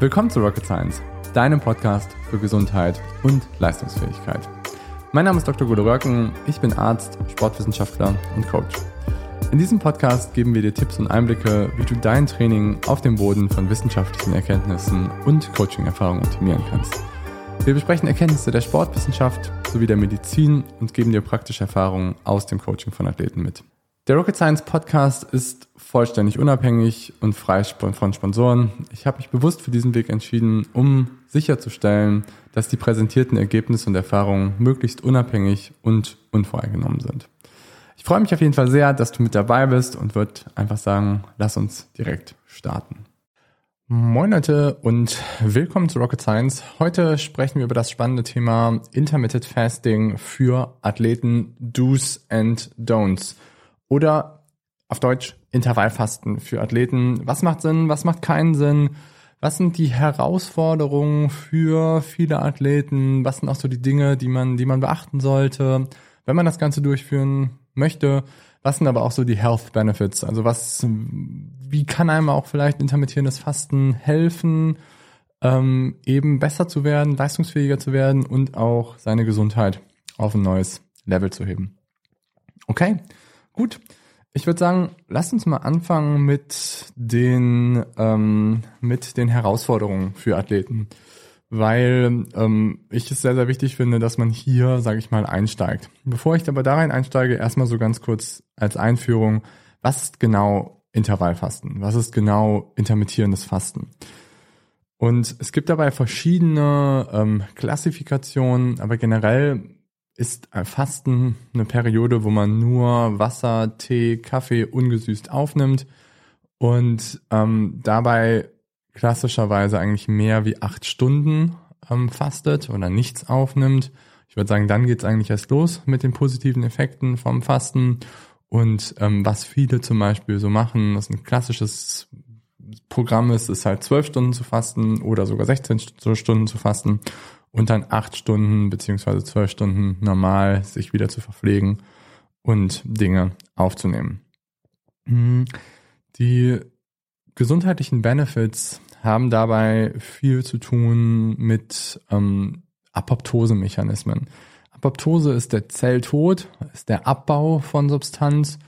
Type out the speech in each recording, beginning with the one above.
Willkommen zu Rocket Science, deinem Podcast für Gesundheit und Leistungsfähigkeit. Mein Name ist Dr. Gude Röcken, ich bin Arzt, Sportwissenschaftler und Coach. In diesem Podcast geben wir dir Tipps und Einblicke, wie du dein Training auf dem Boden von wissenschaftlichen Erkenntnissen und Coaching-Erfahrungen optimieren kannst. Wir besprechen Erkenntnisse der Sportwissenschaft sowie der Medizin und geben dir praktische Erfahrungen aus dem Coaching von Athleten mit. Der Rocket Science Podcast ist vollständig unabhängig und frei von Sponsoren. Ich habe mich bewusst für diesen Weg entschieden, um sicherzustellen, dass die präsentierten Ergebnisse und Erfahrungen möglichst unabhängig und unvoreingenommen sind. Ich freue mich auf jeden Fall sehr, dass du mit dabei bist und würde einfach sagen, lass uns direkt starten. Moin Leute und willkommen zu Rocket Science. Heute sprechen wir über das spannende Thema Intermittent Fasting für Athleten Do's and Don'ts oder auf Deutsch Intervallfasten für Athleten. Was macht Sinn? Was macht keinen Sinn? Was sind die Herausforderungen für viele Athleten? Was sind auch so die Dinge, die man, die man beachten sollte, wenn man das Ganze durchführen möchte? Was sind aber auch so die Health Benefits? Also was, wie kann einem auch vielleicht intermittierendes Fasten helfen, ähm, eben besser zu werden, leistungsfähiger zu werden und auch seine Gesundheit auf ein neues Level zu heben? Okay. Gut, ich würde sagen, lasst uns mal anfangen mit den, ähm, mit den Herausforderungen für Athleten. Weil ähm, ich es sehr, sehr wichtig finde, dass man hier, sage ich mal, einsteigt. Bevor ich aber da rein einsteige, erstmal so ganz kurz als Einführung, was ist genau Intervallfasten? Was ist genau intermittierendes Fasten? Und es gibt dabei verschiedene ähm, Klassifikationen, aber generell ist Fasten eine Periode, wo man nur Wasser, Tee, Kaffee ungesüßt aufnimmt und ähm, dabei klassischerweise eigentlich mehr wie acht Stunden ähm, fastet oder nichts aufnimmt. Ich würde sagen, dann geht's eigentlich erst los mit den positiven Effekten vom Fasten. Und ähm, was viele zum Beispiel so machen, ist ein klassisches Programm ist, ist halt zwölf Stunden zu fasten oder sogar 16 Stunden zu fasten und dann acht Stunden beziehungsweise zwölf Stunden normal sich wieder zu verpflegen und Dinge aufzunehmen. Hm, die gesundheitlichen Benefits haben dabei viel zu tun mit ähm, Apoptose-Mechanismen. Apoptose ist der Zelltod, ist der Abbau von Substanz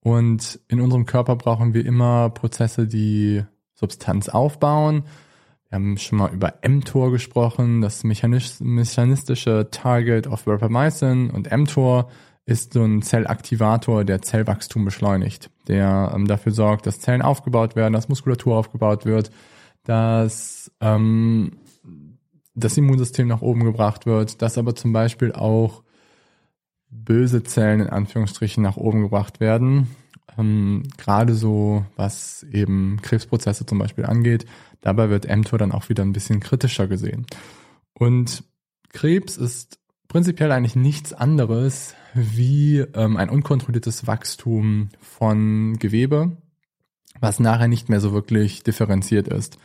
und in unserem Körper brauchen wir immer Prozesse, die Substanz aufbauen wir haben schon mal über mTOR gesprochen, das mechanistische Target of Rapamycin und mTOR ist so ein Zellaktivator, der Zellwachstum beschleunigt, der ähm, dafür sorgt, dass Zellen aufgebaut werden, dass Muskulatur aufgebaut wird, dass ähm, das Immunsystem nach oben gebracht wird, dass aber zum Beispiel auch böse Zellen in Anführungsstrichen nach oben gebracht werden. Ähm, Gerade so, was eben Krebsprozesse zum Beispiel angeht, Dabei wird mTOR dann auch wieder ein bisschen kritischer gesehen. Und Krebs ist prinzipiell eigentlich nichts anderes wie ähm, ein unkontrolliertes Wachstum von Gewebe, was nachher nicht mehr so wirklich differenziert ist.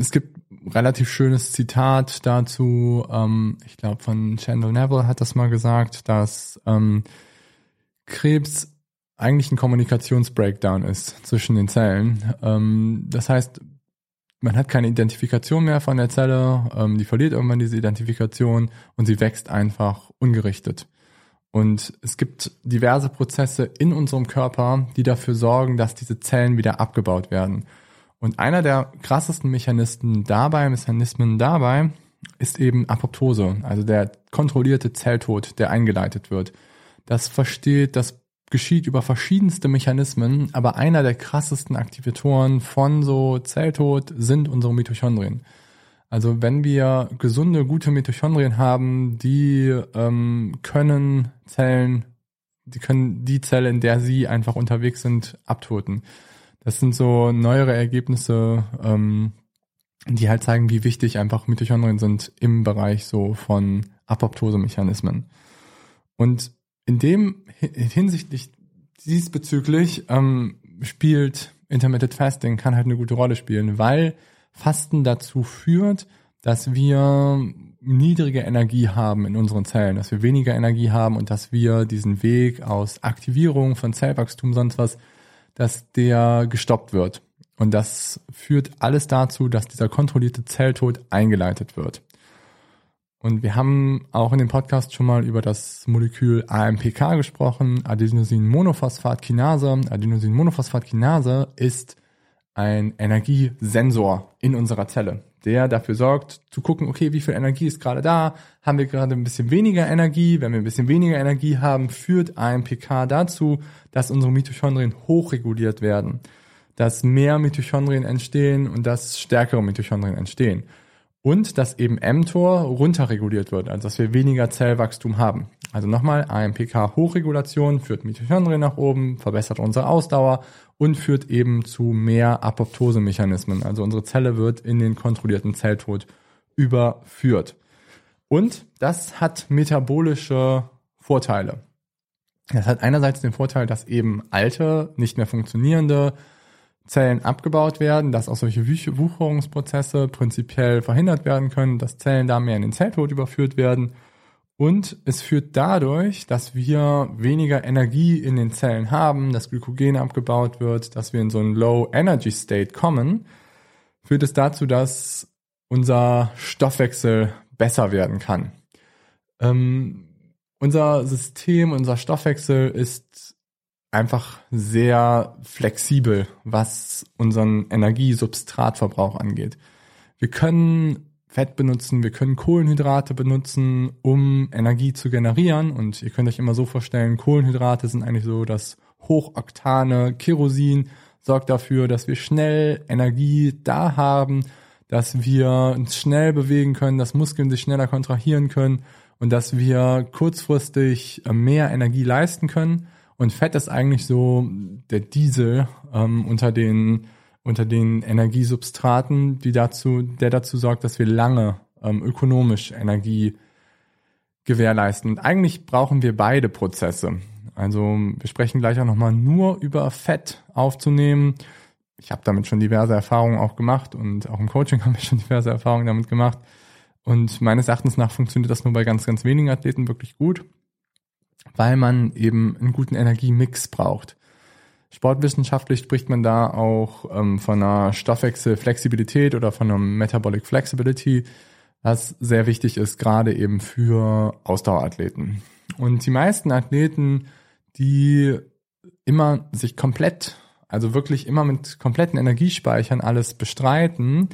Es gibt relativ schönes Zitat dazu, ähm, ich glaube von Chandler Neville hat das mal gesagt, dass ähm, Krebs eigentlich ein Kommunikationsbreakdown ist zwischen den Zellen. Ähm, das heißt, man hat keine Identifikation mehr von der Zelle, ähm, die verliert irgendwann diese Identifikation und sie wächst einfach ungerichtet. Und es gibt diverse Prozesse in unserem Körper, die dafür sorgen, dass diese Zellen wieder abgebaut werden. Und einer der krassesten Mechanismen dabei, Mechanismen dabei, ist eben Apoptose, also der kontrollierte Zelltod, der eingeleitet wird. Das versteht das geschieht über verschiedenste Mechanismen, aber einer der krassesten Aktivatoren von so Zelltod sind unsere Mitochondrien. Also wenn wir gesunde, gute Mitochondrien haben, die ähm, können Zellen, die können die Zelle, in der sie einfach unterwegs sind, abtoten. Das sind so neuere Ergebnisse, ähm, die halt zeigen, wie wichtig einfach Mitochondrien sind im Bereich so von Apoptose-Mechanismen. Und in dem hinsichtlich diesbezüglich ähm, spielt Intermittent Fasting kann halt eine gute Rolle spielen, weil Fasten dazu führt, dass wir niedrige Energie haben in unseren Zellen, dass wir weniger Energie haben und dass wir diesen Weg aus Aktivierung von Zellwachstum sonst was, dass der gestoppt wird. Und das führt alles dazu, dass dieser kontrollierte Zelltod eingeleitet wird. Und wir haben auch in dem Podcast schon mal über das Molekül AMPK gesprochen, Adenosin-Monophosphat-Kinase. Adenosin-Monophosphat-Kinase ist ein Energiesensor in unserer Zelle, der dafür sorgt, zu gucken, okay, wie viel Energie ist gerade da? Haben wir gerade ein bisschen weniger Energie? Wenn wir ein bisschen weniger Energie haben, führt AMPK dazu, dass unsere Mitochondrien hochreguliert werden, dass mehr Mitochondrien entstehen und dass stärkere Mitochondrien entstehen und dass eben mTOR runterreguliert wird, also dass wir weniger Zellwachstum haben. Also nochmal, AMPK Hochregulation führt Mitochondrien nach oben, verbessert unsere Ausdauer und führt eben zu mehr Apoptosemechanismen. Also unsere Zelle wird in den kontrollierten Zelltod überführt. Und das hat metabolische Vorteile. Das hat einerseits den Vorteil, dass eben alte, nicht mehr funktionierende Zellen abgebaut werden, dass auch solche Wucherungsprozesse prinzipiell verhindert werden können, dass Zellen da mehr in den Zelltod überführt werden. Und es führt dadurch, dass wir weniger Energie in den Zellen haben, dass Glykogen abgebaut wird, dass wir in so einen Low Energy State kommen, führt es dazu, dass unser Stoffwechsel besser werden kann. Ähm, unser System, unser Stoffwechsel ist einfach sehr flexibel, was unseren Energiesubstratverbrauch angeht. Wir können Fett benutzen, wir können Kohlenhydrate benutzen, um Energie zu generieren. Und ihr könnt euch immer so vorstellen, Kohlenhydrate sind eigentlich so das hochoktane Kerosin, sorgt dafür, dass wir schnell Energie da haben, dass wir uns schnell bewegen können, dass Muskeln sich schneller kontrahieren können und dass wir kurzfristig mehr Energie leisten können. Und Fett ist eigentlich so der Diesel ähm, unter den unter den Energiesubstraten, die dazu, der dazu sorgt, dass wir lange ähm, ökonomisch Energie gewährleisten. Und eigentlich brauchen wir beide Prozesse. Also wir sprechen gleich auch nochmal nur über Fett aufzunehmen. Ich habe damit schon diverse Erfahrungen auch gemacht und auch im Coaching haben wir schon diverse Erfahrungen damit gemacht. Und meines Erachtens nach funktioniert das nur bei ganz, ganz wenigen Athleten wirklich gut weil man eben einen guten Energiemix braucht. Sportwissenschaftlich spricht man da auch ähm, von einer Stoffwechselflexibilität oder von einer Metabolic Flexibility, was sehr wichtig ist, gerade eben für Ausdauerathleten. Und die meisten Athleten, die immer sich komplett, also wirklich immer mit kompletten Energiespeichern alles bestreiten,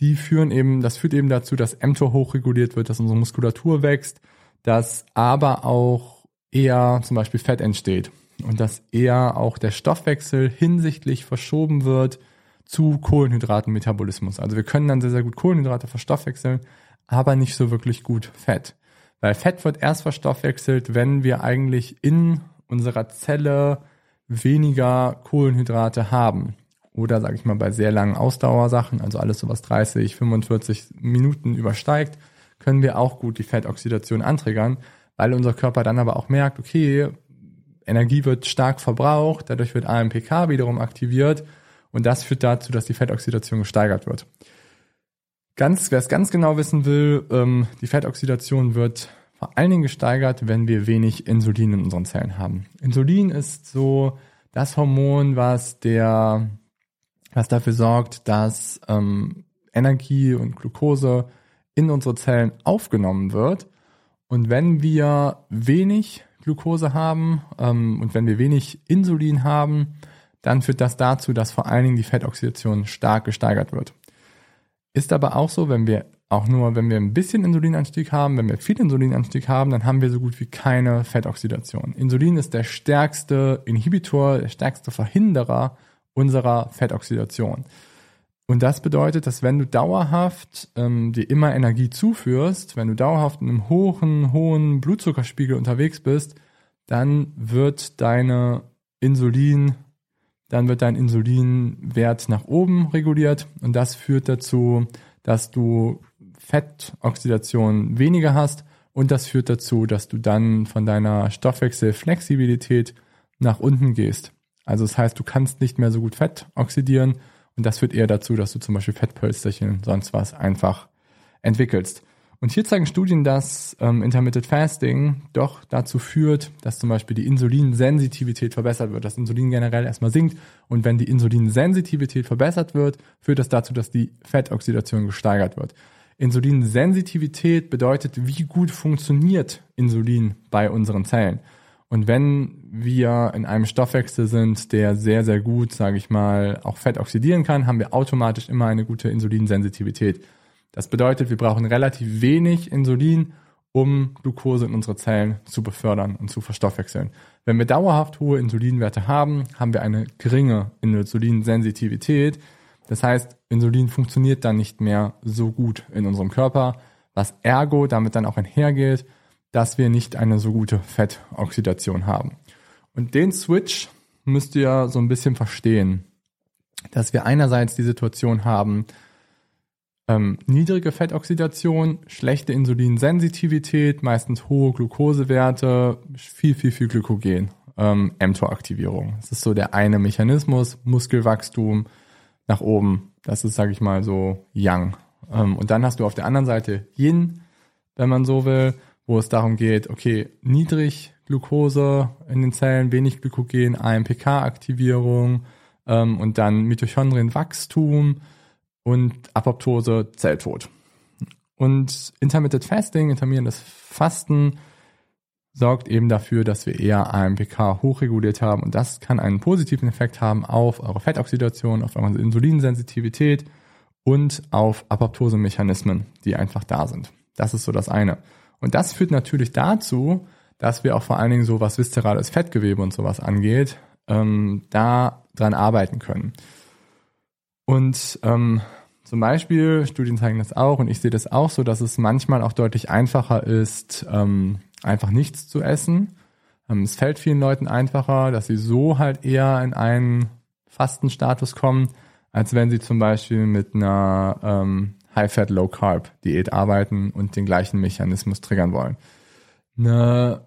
die führen eben, das führt eben dazu, dass mTOR hochreguliert wird, dass unsere Muskulatur wächst, dass aber auch eher zum Beispiel Fett entsteht und dass eher auch der Stoffwechsel hinsichtlich verschoben wird zu Kohlenhydratenmetabolismus. Also wir können dann sehr, sehr gut Kohlenhydrate verstoffwechseln, aber nicht so wirklich gut Fett. Weil Fett wird erst verstoffwechselt, wenn wir eigentlich in unserer Zelle weniger Kohlenhydrate haben. Oder sage ich mal bei sehr langen Ausdauersachen, also alles so was 30, 45 Minuten übersteigt, können wir auch gut die Fettoxidation anträgern, weil unser Körper dann aber auch merkt, okay, Energie wird stark verbraucht, dadurch wird AMPK wiederum aktiviert und das führt dazu, dass die Fettoxidation gesteigert wird. Ganz, wer es ganz genau wissen will, ähm, die Fettoxidation wird vor allen Dingen gesteigert, wenn wir wenig Insulin in unseren Zellen haben. Insulin ist so das Hormon, was der, was dafür sorgt, dass ähm, Energie und Glucose in unsere Zellen aufgenommen wird und wenn wir wenig Glucose haben ähm, und wenn wir wenig Insulin haben, dann führt das dazu, dass vor allen Dingen die Fettoxidation stark gesteigert wird. Ist aber auch so, wenn wir auch nur, wenn wir ein bisschen Insulinanstieg haben, wenn wir viel Insulinanstieg haben, dann haben wir so gut wie keine Fettoxidation. Insulin ist der stärkste Inhibitor, der stärkste Verhinderer unserer Fettoxidation. Und das bedeutet, dass wenn du dauerhaft ähm, dir immer Energie zuführst, wenn du dauerhaft in einem hohen, hohen Blutzuckerspiegel unterwegs bist, dann wird deine Insulin, dann wird dein Insulinwert nach oben reguliert. Und das führt dazu, dass du Fettoxidation weniger hast. Und das führt dazu, dass du dann von deiner Stoffwechselflexibilität nach unten gehst. Also das heißt, du kannst nicht mehr so gut Fett oxidieren und das führt eher dazu, dass du zum Beispiel Fettpölsterchen, sonst was einfach entwickelst. Und hier zeigen Studien, dass ähm, Intermittent Fasting doch dazu führt, dass zum Beispiel die Insulinsensitivität verbessert wird, dass Insulin generell erstmal sinkt. Und wenn die Insulinsensitivität verbessert wird, führt das dazu, dass die Fettoxidation gesteigert wird. Insulinsensitivität bedeutet, wie gut funktioniert Insulin bei unseren Zellen. Und wenn wir in einem Stoffwechsel sind, der sehr, sehr gut, sage ich mal, auch Fett oxidieren kann, haben wir automatisch immer eine gute Insulinsensitivität. Das bedeutet, wir brauchen relativ wenig Insulin, um Glucose in unsere Zellen zu befördern und zu verstoffwechseln. Wenn wir dauerhaft hohe Insulinwerte haben, haben wir eine geringe Insulinsensitivität. Das heißt, Insulin funktioniert dann nicht mehr so gut in unserem Körper, was ergo damit dann auch einhergeht, dass wir nicht eine so gute Fettoxidation haben. Und den Switch müsst ihr so ein bisschen verstehen, dass wir einerseits die Situation haben, ähm, niedrige Fettoxidation, schlechte Insulinsensitivität, meistens hohe Glukosewerte, viel, viel, viel Glykogen, ähm, mTOR-Aktivierung. Das ist so der eine Mechanismus, Muskelwachstum nach oben. Das ist, sage ich mal, so Yang. Ähm, und dann hast du auf der anderen Seite Yin, wenn man so will, wo es darum geht, okay, niedrig Glukose in den Zellen, wenig Glykogen, AMPK-Aktivierung ähm, und dann Mitochondrienwachstum und Apoptose, Zelltod. Und Intermittent Fasting, intermittierendes Fasten, sorgt eben dafür, dass wir eher AMPK hochreguliert haben und das kann einen positiven Effekt haben auf eure Fettoxidation, auf eure Insulinsensitivität und auf Apoptose-Mechanismen, die einfach da sind. Das ist so das eine. Und das führt natürlich dazu, dass wir auch vor allen Dingen so was viszerales Fettgewebe und sowas angeht, ähm, da dran arbeiten können. Und ähm, zum Beispiel, Studien zeigen das auch und ich sehe das auch so, dass es manchmal auch deutlich einfacher ist, ähm, einfach nichts zu essen. Ähm, es fällt vielen Leuten einfacher, dass sie so halt eher in einen Fastenstatus kommen, als wenn sie zum Beispiel mit einer ähm, High-Fat, Low-Carb-Diät arbeiten und den gleichen Mechanismus triggern wollen. Eine,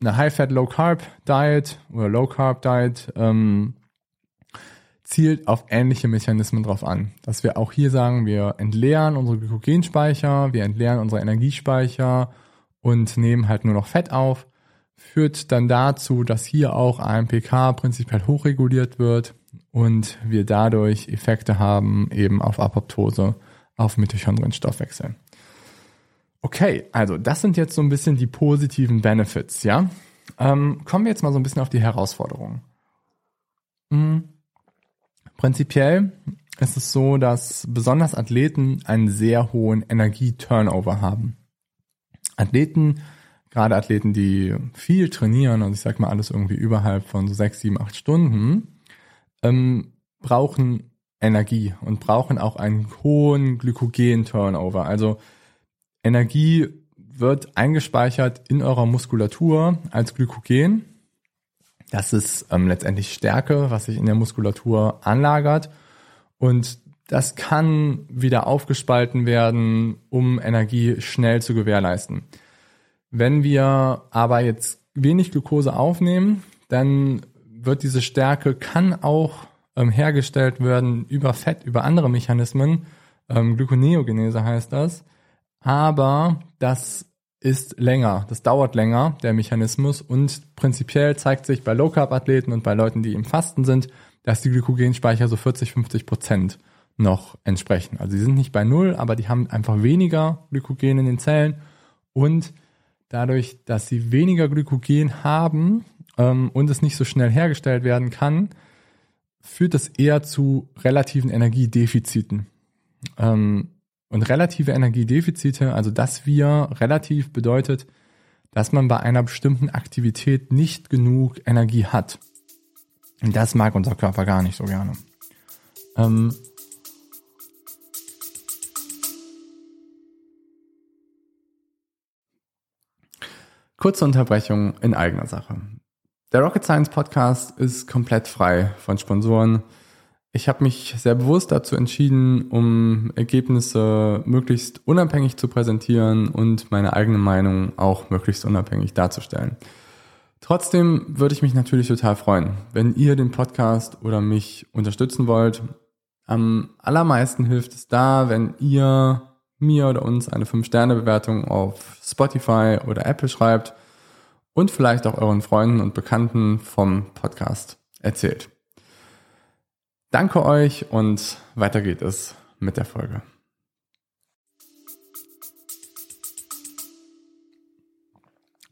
eine High-Fat, Low-Carb-Diet oder Low-Carb-Diet ähm, zielt auf ähnliche Mechanismen drauf an. Dass wir auch hier sagen, wir entleeren unsere Glykogenspeicher, wir entleeren unsere Energiespeicher und nehmen halt nur noch Fett auf, führt dann dazu, dass hier auch AMPK prinzipiell hochreguliert wird und wir dadurch Effekte haben eben auf Apoptose, auf Mitochondrienstoffwechsel. Okay, also das sind jetzt so ein bisschen die positiven Benefits, ja. Ähm, kommen wir jetzt mal so ein bisschen auf die Herausforderungen. Mhm. Prinzipiell ist es so, dass besonders Athleten einen sehr hohen Energieturnover haben. Athleten, gerade Athleten, die viel trainieren, also ich sag mal alles irgendwie überhalb von so sechs, sieben, acht Stunden, ähm, brauchen Energie und brauchen auch einen hohen Glykogen-Turnover. Also Energie wird eingespeichert in eurer Muskulatur als Glykogen das ist ähm, letztendlich Stärke, was sich in der Muskulatur anlagert. Und das kann wieder aufgespalten werden, um Energie schnell zu gewährleisten. Wenn wir aber jetzt wenig Glucose aufnehmen, dann wird diese Stärke, kann auch ähm, hergestellt werden über Fett, über andere Mechanismen. Ähm, Glykoneogenese heißt das. Aber das ist länger. Das dauert länger, der Mechanismus. Und prinzipiell zeigt sich bei Low-Carb-Athleten und bei Leuten, die im Fasten sind, dass die Glykogenspeicher so 40, 50 Prozent noch entsprechen. Also sie sind nicht bei Null, aber die haben einfach weniger Glykogen in den Zellen. Und dadurch, dass sie weniger Glykogen haben ähm, und es nicht so schnell hergestellt werden kann, führt das eher zu relativen Energiedefiziten. Ähm, und relative Energiedefizite, also dass wir relativ bedeutet, dass man bei einer bestimmten Aktivität nicht genug Energie hat. Und das mag unser Körper gar nicht so gerne. Ähm Kurze Unterbrechung in eigener Sache. Der Rocket Science Podcast ist komplett frei von Sponsoren. Ich habe mich sehr bewusst dazu entschieden, um Ergebnisse möglichst unabhängig zu präsentieren und meine eigene Meinung auch möglichst unabhängig darzustellen. Trotzdem würde ich mich natürlich total freuen, wenn ihr den Podcast oder mich unterstützen wollt. Am allermeisten hilft es da, wenn ihr mir oder uns eine 5-Sterne-Bewertung auf Spotify oder Apple schreibt und vielleicht auch euren Freunden und Bekannten vom Podcast erzählt. Danke euch und weiter geht es mit der Folge.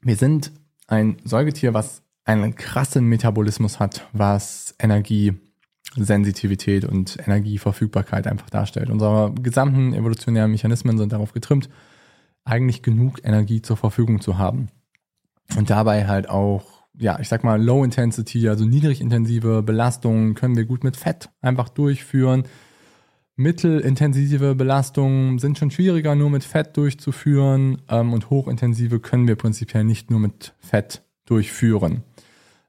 Wir sind ein Säugetier, was einen krassen Metabolismus hat, was Energiesensitivität und Energieverfügbarkeit einfach darstellt. Unsere gesamten evolutionären Mechanismen sind darauf getrimmt, eigentlich genug Energie zur Verfügung zu haben. Und dabei halt auch, ja, ich sag mal, Low Intensity, also niedrigintensive Belastungen können wir gut mit Fett einfach durchführen. Mittelintensive Belastungen sind schon schwieriger nur mit Fett durchzuführen ähm, und hochintensive können wir prinzipiell nicht nur mit Fett durchführen.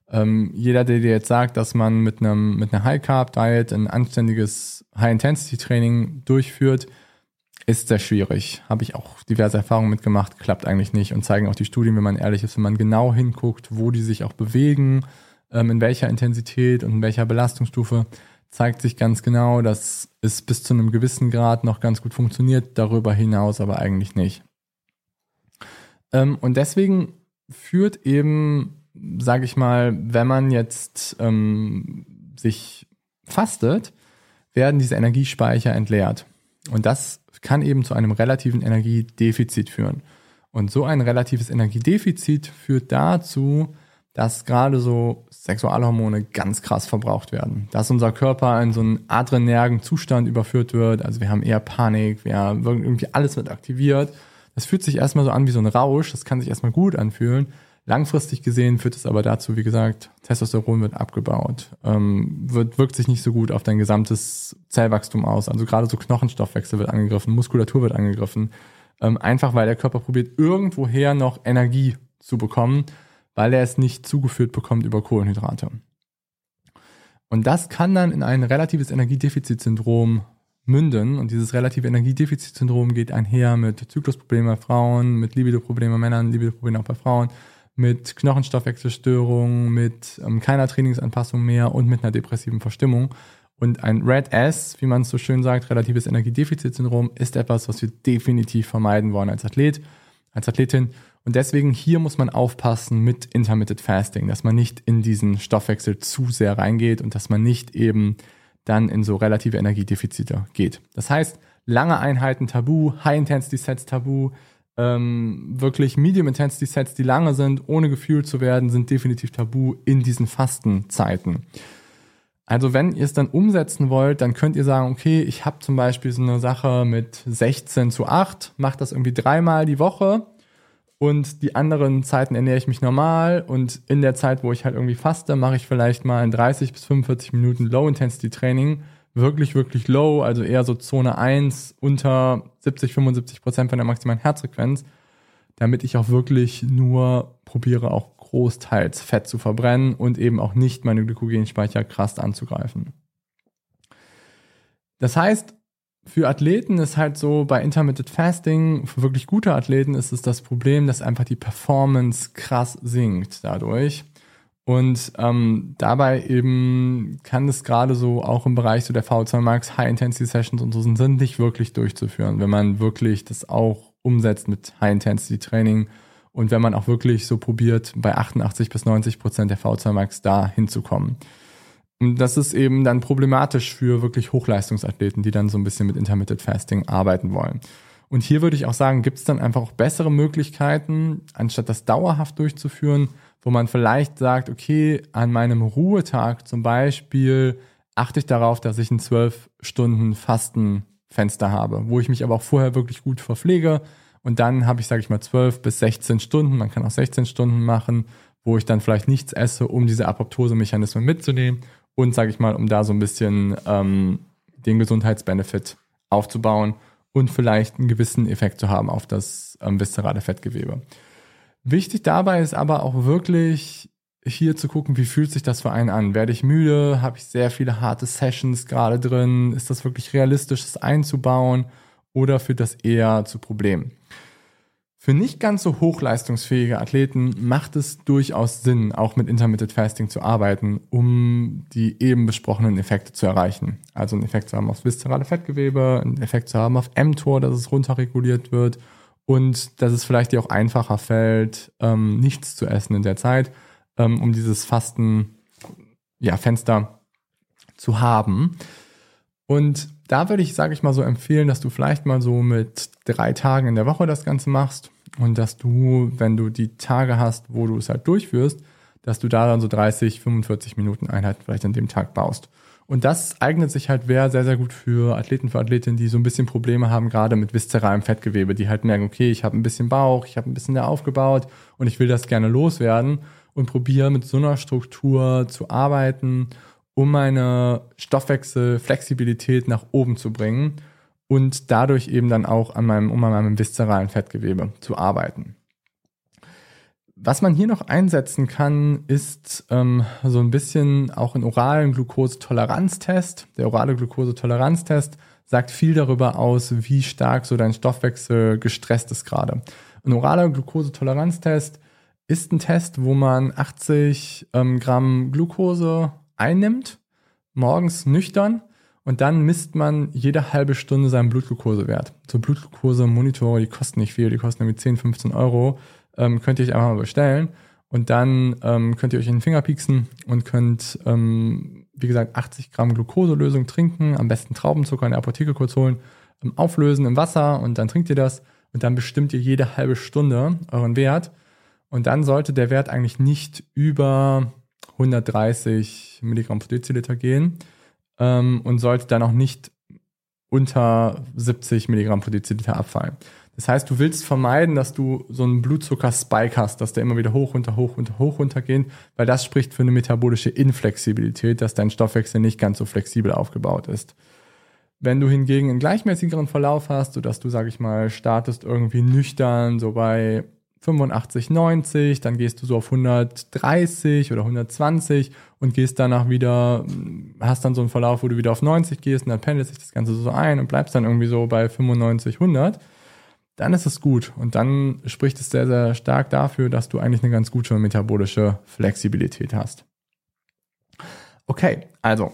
Ähm, jeder, der dir jetzt sagt, dass man mit einem mit einer High Carb Diet ein anständiges High Intensity Training durchführt, ist sehr schwierig. Habe ich auch diverse Erfahrungen mitgemacht, klappt eigentlich nicht und zeigen auch die Studien, wenn man ehrlich ist, wenn man genau hinguckt, wo die sich auch bewegen, ähm, in welcher Intensität und in welcher Belastungsstufe, zeigt sich ganz genau, dass es bis zu einem gewissen Grad noch ganz gut funktioniert, darüber hinaus aber eigentlich nicht. Ähm, und deswegen führt eben, sage ich mal, wenn man jetzt ähm, sich fastet, werden diese Energiespeicher entleert. Und das kann eben zu einem relativen Energiedefizit führen. Und so ein relatives Energiedefizit führt dazu, dass gerade so Sexualhormone ganz krass verbraucht werden. Dass unser Körper in so einen adrenergen Zustand überführt wird. Also wir haben eher Panik, wir haben irgendwie alles wird aktiviert. Das fühlt sich erstmal so an wie so ein Rausch. Das kann sich erstmal gut anfühlen. Langfristig gesehen führt es aber dazu, wie gesagt, Testosteron wird abgebaut, ähm, wird, wirkt sich nicht so gut auf dein gesamtes Zellwachstum aus. Also gerade so Knochenstoffwechsel wird angegriffen, Muskulatur wird angegriffen. Ähm, einfach weil der Körper probiert, irgendwoher noch Energie zu bekommen, weil er es nicht zugeführt bekommt über Kohlenhydrate. Und das kann dann in ein relatives Energiedefizitsyndrom münden. Und dieses relative Energiedefizitsyndrom geht einher mit Zyklusproblemen bei Frauen, mit Libidoproblemen bei Männern, Libidoproblemen auch bei Frauen mit Knochenstoffwechselstörungen, mit ähm, keiner Trainingsanpassung mehr und mit einer depressiven Verstimmung. Und ein Red S, wie man es so schön sagt, relatives Energiedefizitsyndrom, ist etwas, was wir definitiv vermeiden wollen als Athlet, als Athletin. Und deswegen hier muss man aufpassen mit Intermittent Fasting, dass man nicht in diesen Stoffwechsel zu sehr reingeht und dass man nicht eben dann in so relative Energiedefizite geht. Das heißt, lange Einheiten tabu, High Intensity Sets tabu, ähm, wirklich Medium Intensity Sets, die lange sind, ohne gefühlt zu werden, sind definitiv tabu in diesen Fastenzeiten. Also wenn ihr es dann umsetzen wollt, dann könnt ihr sagen, okay, ich habe zum Beispiel so eine Sache mit 16 zu 8, mache das irgendwie dreimal die Woche und die anderen Zeiten ernähre ich mich normal und in der Zeit, wo ich halt irgendwie faste, mache ich vielleicht mal ein 30 bis 45 Minuten Low Intensity Training wirklich, wirklich low, also eher so Zone 1 unter 70, 75 Prozent von der maximalen Herzfrequenz, damit ich auch wirklich nur probiere, auch großteils Fett zu verbrennen und eben auch nicht meine Glykogenspeicher krass anzugreifen. Das heißt, für Athleten ist halt so, bei Intermittent Fasting, für wirklich gute Athleten ist es das Problem, dass einfach die Performance krass sinkt dadurch. Und ähm, dabei eben kann es gerade so auch im Bereich so der V2 Max High Intensity Sessions und so sind, sind nicht wirklich durchzuführen, wenn man wirklich das auch umsetzt mit High Intensity Training und wenn man auch wirklich so probiert, bei 88 bis 90 Prozent der V2 Max da hinzukommen. Und das ist eben dann problematisch für wirklich Hochleistungsathleten, die dann so ein bisschen mit Intermittent Fasting arbeiten wollen. Und hier würde ich auch sagen, gibt es dann einfach auch bessere Möglichkeiten, anstatt das dauerhaft durchzuführen, wo man vielleicht sagt, okay, an meinem Ruhetag zum Beispiel achte ich darauf, dass ich ein zwölf Stunden Fastenfenster habe, wo ich mich aber auch vorher wirklich gut verpflege. Und dann habe ich, sage ich mal, zwölf bis 16 Stunden, man kann auch 16 Stunden machen, wo ich dann vielleicht nichts esse, um diese Apoptose-Mechanismen mitzunehmen und, sage ich mal, um da so ein bisschen ähm, den Gesundheitsbenefit aufzubauen und vielleicht einen gewissen Effekt zu haben auf das ähm, viszerale Fettgewebe. Wichtig dabei ist aber auch wirklich hier zu gucken, wie fühlt sich das für einen an? Werde ich müde? Habe ich sehr viele harte Sessions gerade drin? Ist das wirklich realistisch, das einzubauen? Oder führt das eher zu Problemen? Für nicht ganz so hochleistungsfähige Athleten macht es durchaus Sinn, auch mit Intermittent Fasting zu arbeiten, um die eben besprochenen Effekte zu erreichen. Also einen Effekt zu haben aufs viszerale Fettgewebe, einen Effekt zu haben auf mTOR, dass es runterreguliert wird und dass es vielleicht dir auch einfacher fällt, ähm, nichts zu essen in der Zeit, ähm, um dieses Fasten, ja, Fenster zu haben. Und da würde ich, sage ich mal so, empfehlen, dass du vielleicht mal so mit drei Tagen in der Woche das Ganze machst und dass du, wenn du die Tage hast, wo du es halt durchführst, dass du da dann so 30, 45 Minuten Einheiten vielleicht an dem Tag baust. Und das eignet sich halt sehr, sehr gut für Athleten, für Athletinnen, die so ein bisschen Probleme haben, gerade mit viszeralem Fettgewebe, die halt merken, okay, ich habe ein bisschen Bauch, ich habe ein bisschen da aufgebaut und ich will das gerne loswerden und probiere mit so einer Struktur zu arbeiten, um meine Stoffwechselflexibilität nach oben zu bringen und dadurch eben dann auch an meinem, um an meinem viszeralen Fettgewebe zu arbeiten. Was man hier noch einsetzen kann, ist ähm, so ein bisschen auch einen oralen Glukosetoleranztest. Der orale Glukosetoleranztest sagt viel darüber aus, wie stark so dein Stoffwechsel gestresst ist gerade. Ein oraler Glukosetoleranztest ist ein Test, wo man 80 ähm, Gramm Glukose einnimmt, morgens nüchtern und dann misst man jede halbe Stunde seinen Blutglukosewert. So Blutglukose-Monitore, die kosten nicht viel, die kosten irgendwie 10, 15 Euro. Ähm, könnt ihr euch einfach mal bestellen. Und dann ähm, könnt ihr euch in den Finger pieksen und könnt, ähm, wie gesagt, 80 Gramm Glukoselösung trinken, am besten Traubenzucker in der Apotheke kurz holen, ähm, auflösen im Wasser und dann trinkt ihr das und dann bestimmt ihr jede halbe Stunde euren Wert. Und dann sollte der Wert eigentlich nicht über 130 Milligramm pro Deziliter gehen ähm, und sollte dann auch nicht unter 70 Milligramm pro Deziliter abfallen. Das heißt, du willst vermeiden, dass du so einen Blutzucker-Spike hast, dass der immer wieder hoch, runter, hoch, runter, hoch, runter geht, weil das spricht für eine metabolische Inflexibilität, dass dein Stoffwechsel nicht ganz so flexibel aufgebaut ist. Wenn du hingegen einen gleichmäßigeren Verlauf hast, sodass du, sag ich mal, startest irgendwie nüchtern, so bei 85, 90, dann gehst du so auf 130 oder 120 und gehst danach wieder, hast dann so einen Verlauf, wo du wieder auf 90 gehst und dann pendelt sich das Ganze so ein und bleibst dann irgendwie so bei 95, 100, dann ist es gut und dann spricht es sehr, sehr stark dafür, dass du eigentlich eine ganz gute metabolische Flexibilität hast. Okay, also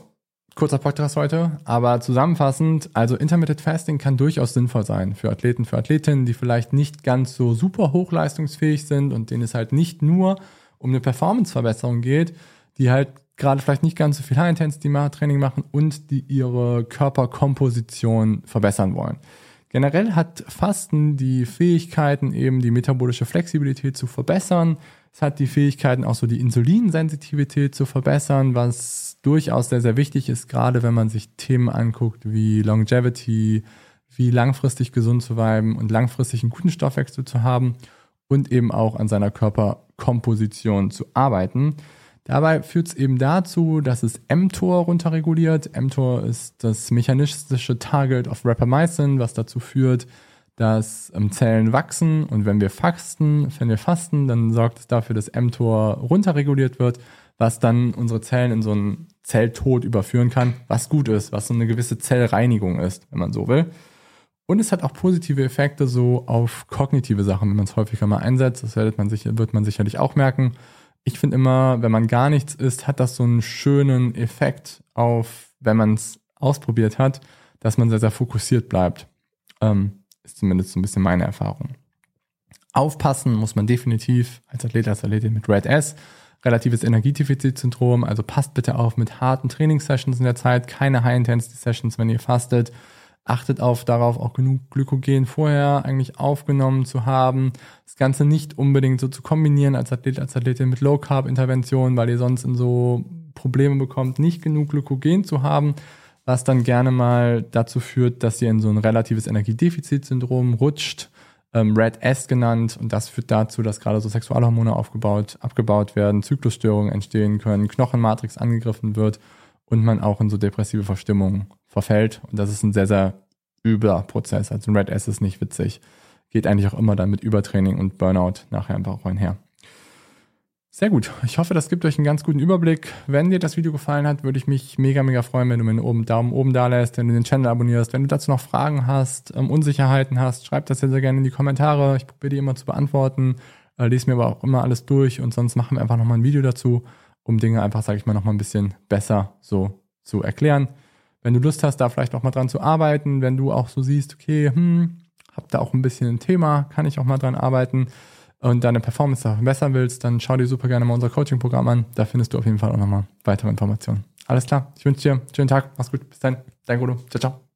kurzer Podcast heute, aber zusammenfassend, also Intermittent Fasting kann durchaus sinnvoll sein für Athleten, für Athletinnen, die vielleicht nicht ganz so super hochleistungsfähig sind und denen es halt nicht nur um eine Performanceverbesserung geht, die halt gerade vielleicht nicht ganz so viel High-Intensity-Training machen und die ihre Körperkomposition verbessern wollen. Generell hat Fasten die Fähigkeiten, eben die metabolische Flexibilität zu verbessern. Es hat die Fähigkeiten, auch so die Insulinsensitivität zu verbessern, was durchaus sehr, sehr wichtig ist, gerade wenn man sich Themen anguckt wie Longevity, wie langfristig gesund zu bleiben und langfristig einen guten Stoffwechsel zu haben und eben auch an seiner Körperkomposition zu arbeiten. Dabei führt es eben dazu, dass es mTOR runterreguliert. mTOR ist das mechanistische Target of Rapamycin, was dazu führt, dass ähm, Zellen wachsen und wenn wir fasten, wenn wir fasten, dann sorgt es dafür, dass mTOR runterreguliert wird, was dann unsere Zellen in so einen Zelltod überführen kann, was gut ist, was so eine gewisse Zellreinigung ist, wenn man so will. Und es hat auch positive Effekte so auf kognitive Sachen, wenn man es häufiger mal einsetzt. Das wird man, sicher, wird man sicherlich auch merken. Ich finde immer, wenn man gar nichts isst, hat das so einen schönen Effekt auf, wenn man es ausprobiert hat, dass man sehr, sehr fokussiert bleibt. Ähm, ist zumindest so ein bisschen meine Erfahrung. Aufpassen muss man definitiv als Athlet, als Athletin mit Red S relatives Energiedefizitsyndrom. Also passt bitte auf mit harten Trainingssessions in der Zeit, keine High-Intensity-Sessions, wenn ihr fastet. Achtet auf darauf, auch genug Glykogen vorher eigentlich aufgenommen zu haben. Das Ganze nicht unbedingt so zu kombinieren als Athlet, als Athletin mit Low-Carb-Interventionen, weil ihr sonst in so Probleme bekommt, nicht genug Glykogen zu haben, was dann gerne mal dazu führt, dass ihr in so ein relatives Energiedefizitsyndrom rutscht ähm, Red S genannt und das führt dazu, dass gerade so Sexualhormone aufgebaut, abgebaut werden, Zyklusstörungen entstehen können, Knochenmatrix angegriffen wird und man auch in so depressive Verstimmungen verfällt und das ist ein sehr, sehr übler Prozess. Also ein Red S ist nicht witzig. Geht eigentlich auch immer dann mit Übertraining und Burnout nachher einfach einher. Sehr gut. Ich hoffe, das gibt euch einen ganz guten Überblick. Wenn dir das Video gefallen hat, würde ich mich mega, mega freuen, wenn du mir einen oben, Daumen oben da lässt, wenn du den Channel abonnierst. Wenn du dazu noch Fragen hast, ähm, Unsicherheiten hast, schreib das sehr, sehr gerne in die Kommentare. Ich probiere die immer zu beantworten. Äh, lese mir aber auch immer alles durch und sonst machen wir einfach nochmal ein Video dazu, um Dinge einfach, sage ich mal, nochmal ein bisschen besser so zu erklären. Wenn du Lust hast, da vielleicht auch mal dran zu arbeiten, wenn du auch so siehst, okay, hm, hab da auch ein bisschen ein Thema, kann ich auch mal dran arbeiten und deine Performance verbessern willst, dann schau dir super gerne mal unser Coaching-Programm an. Da findest du auf jeden Fall auch nochmal weitere Informationen. Alles klar, ich wünsche dir einen schönen Tag, mach's gut, bis dann, dein Gudo, ciao, ciao.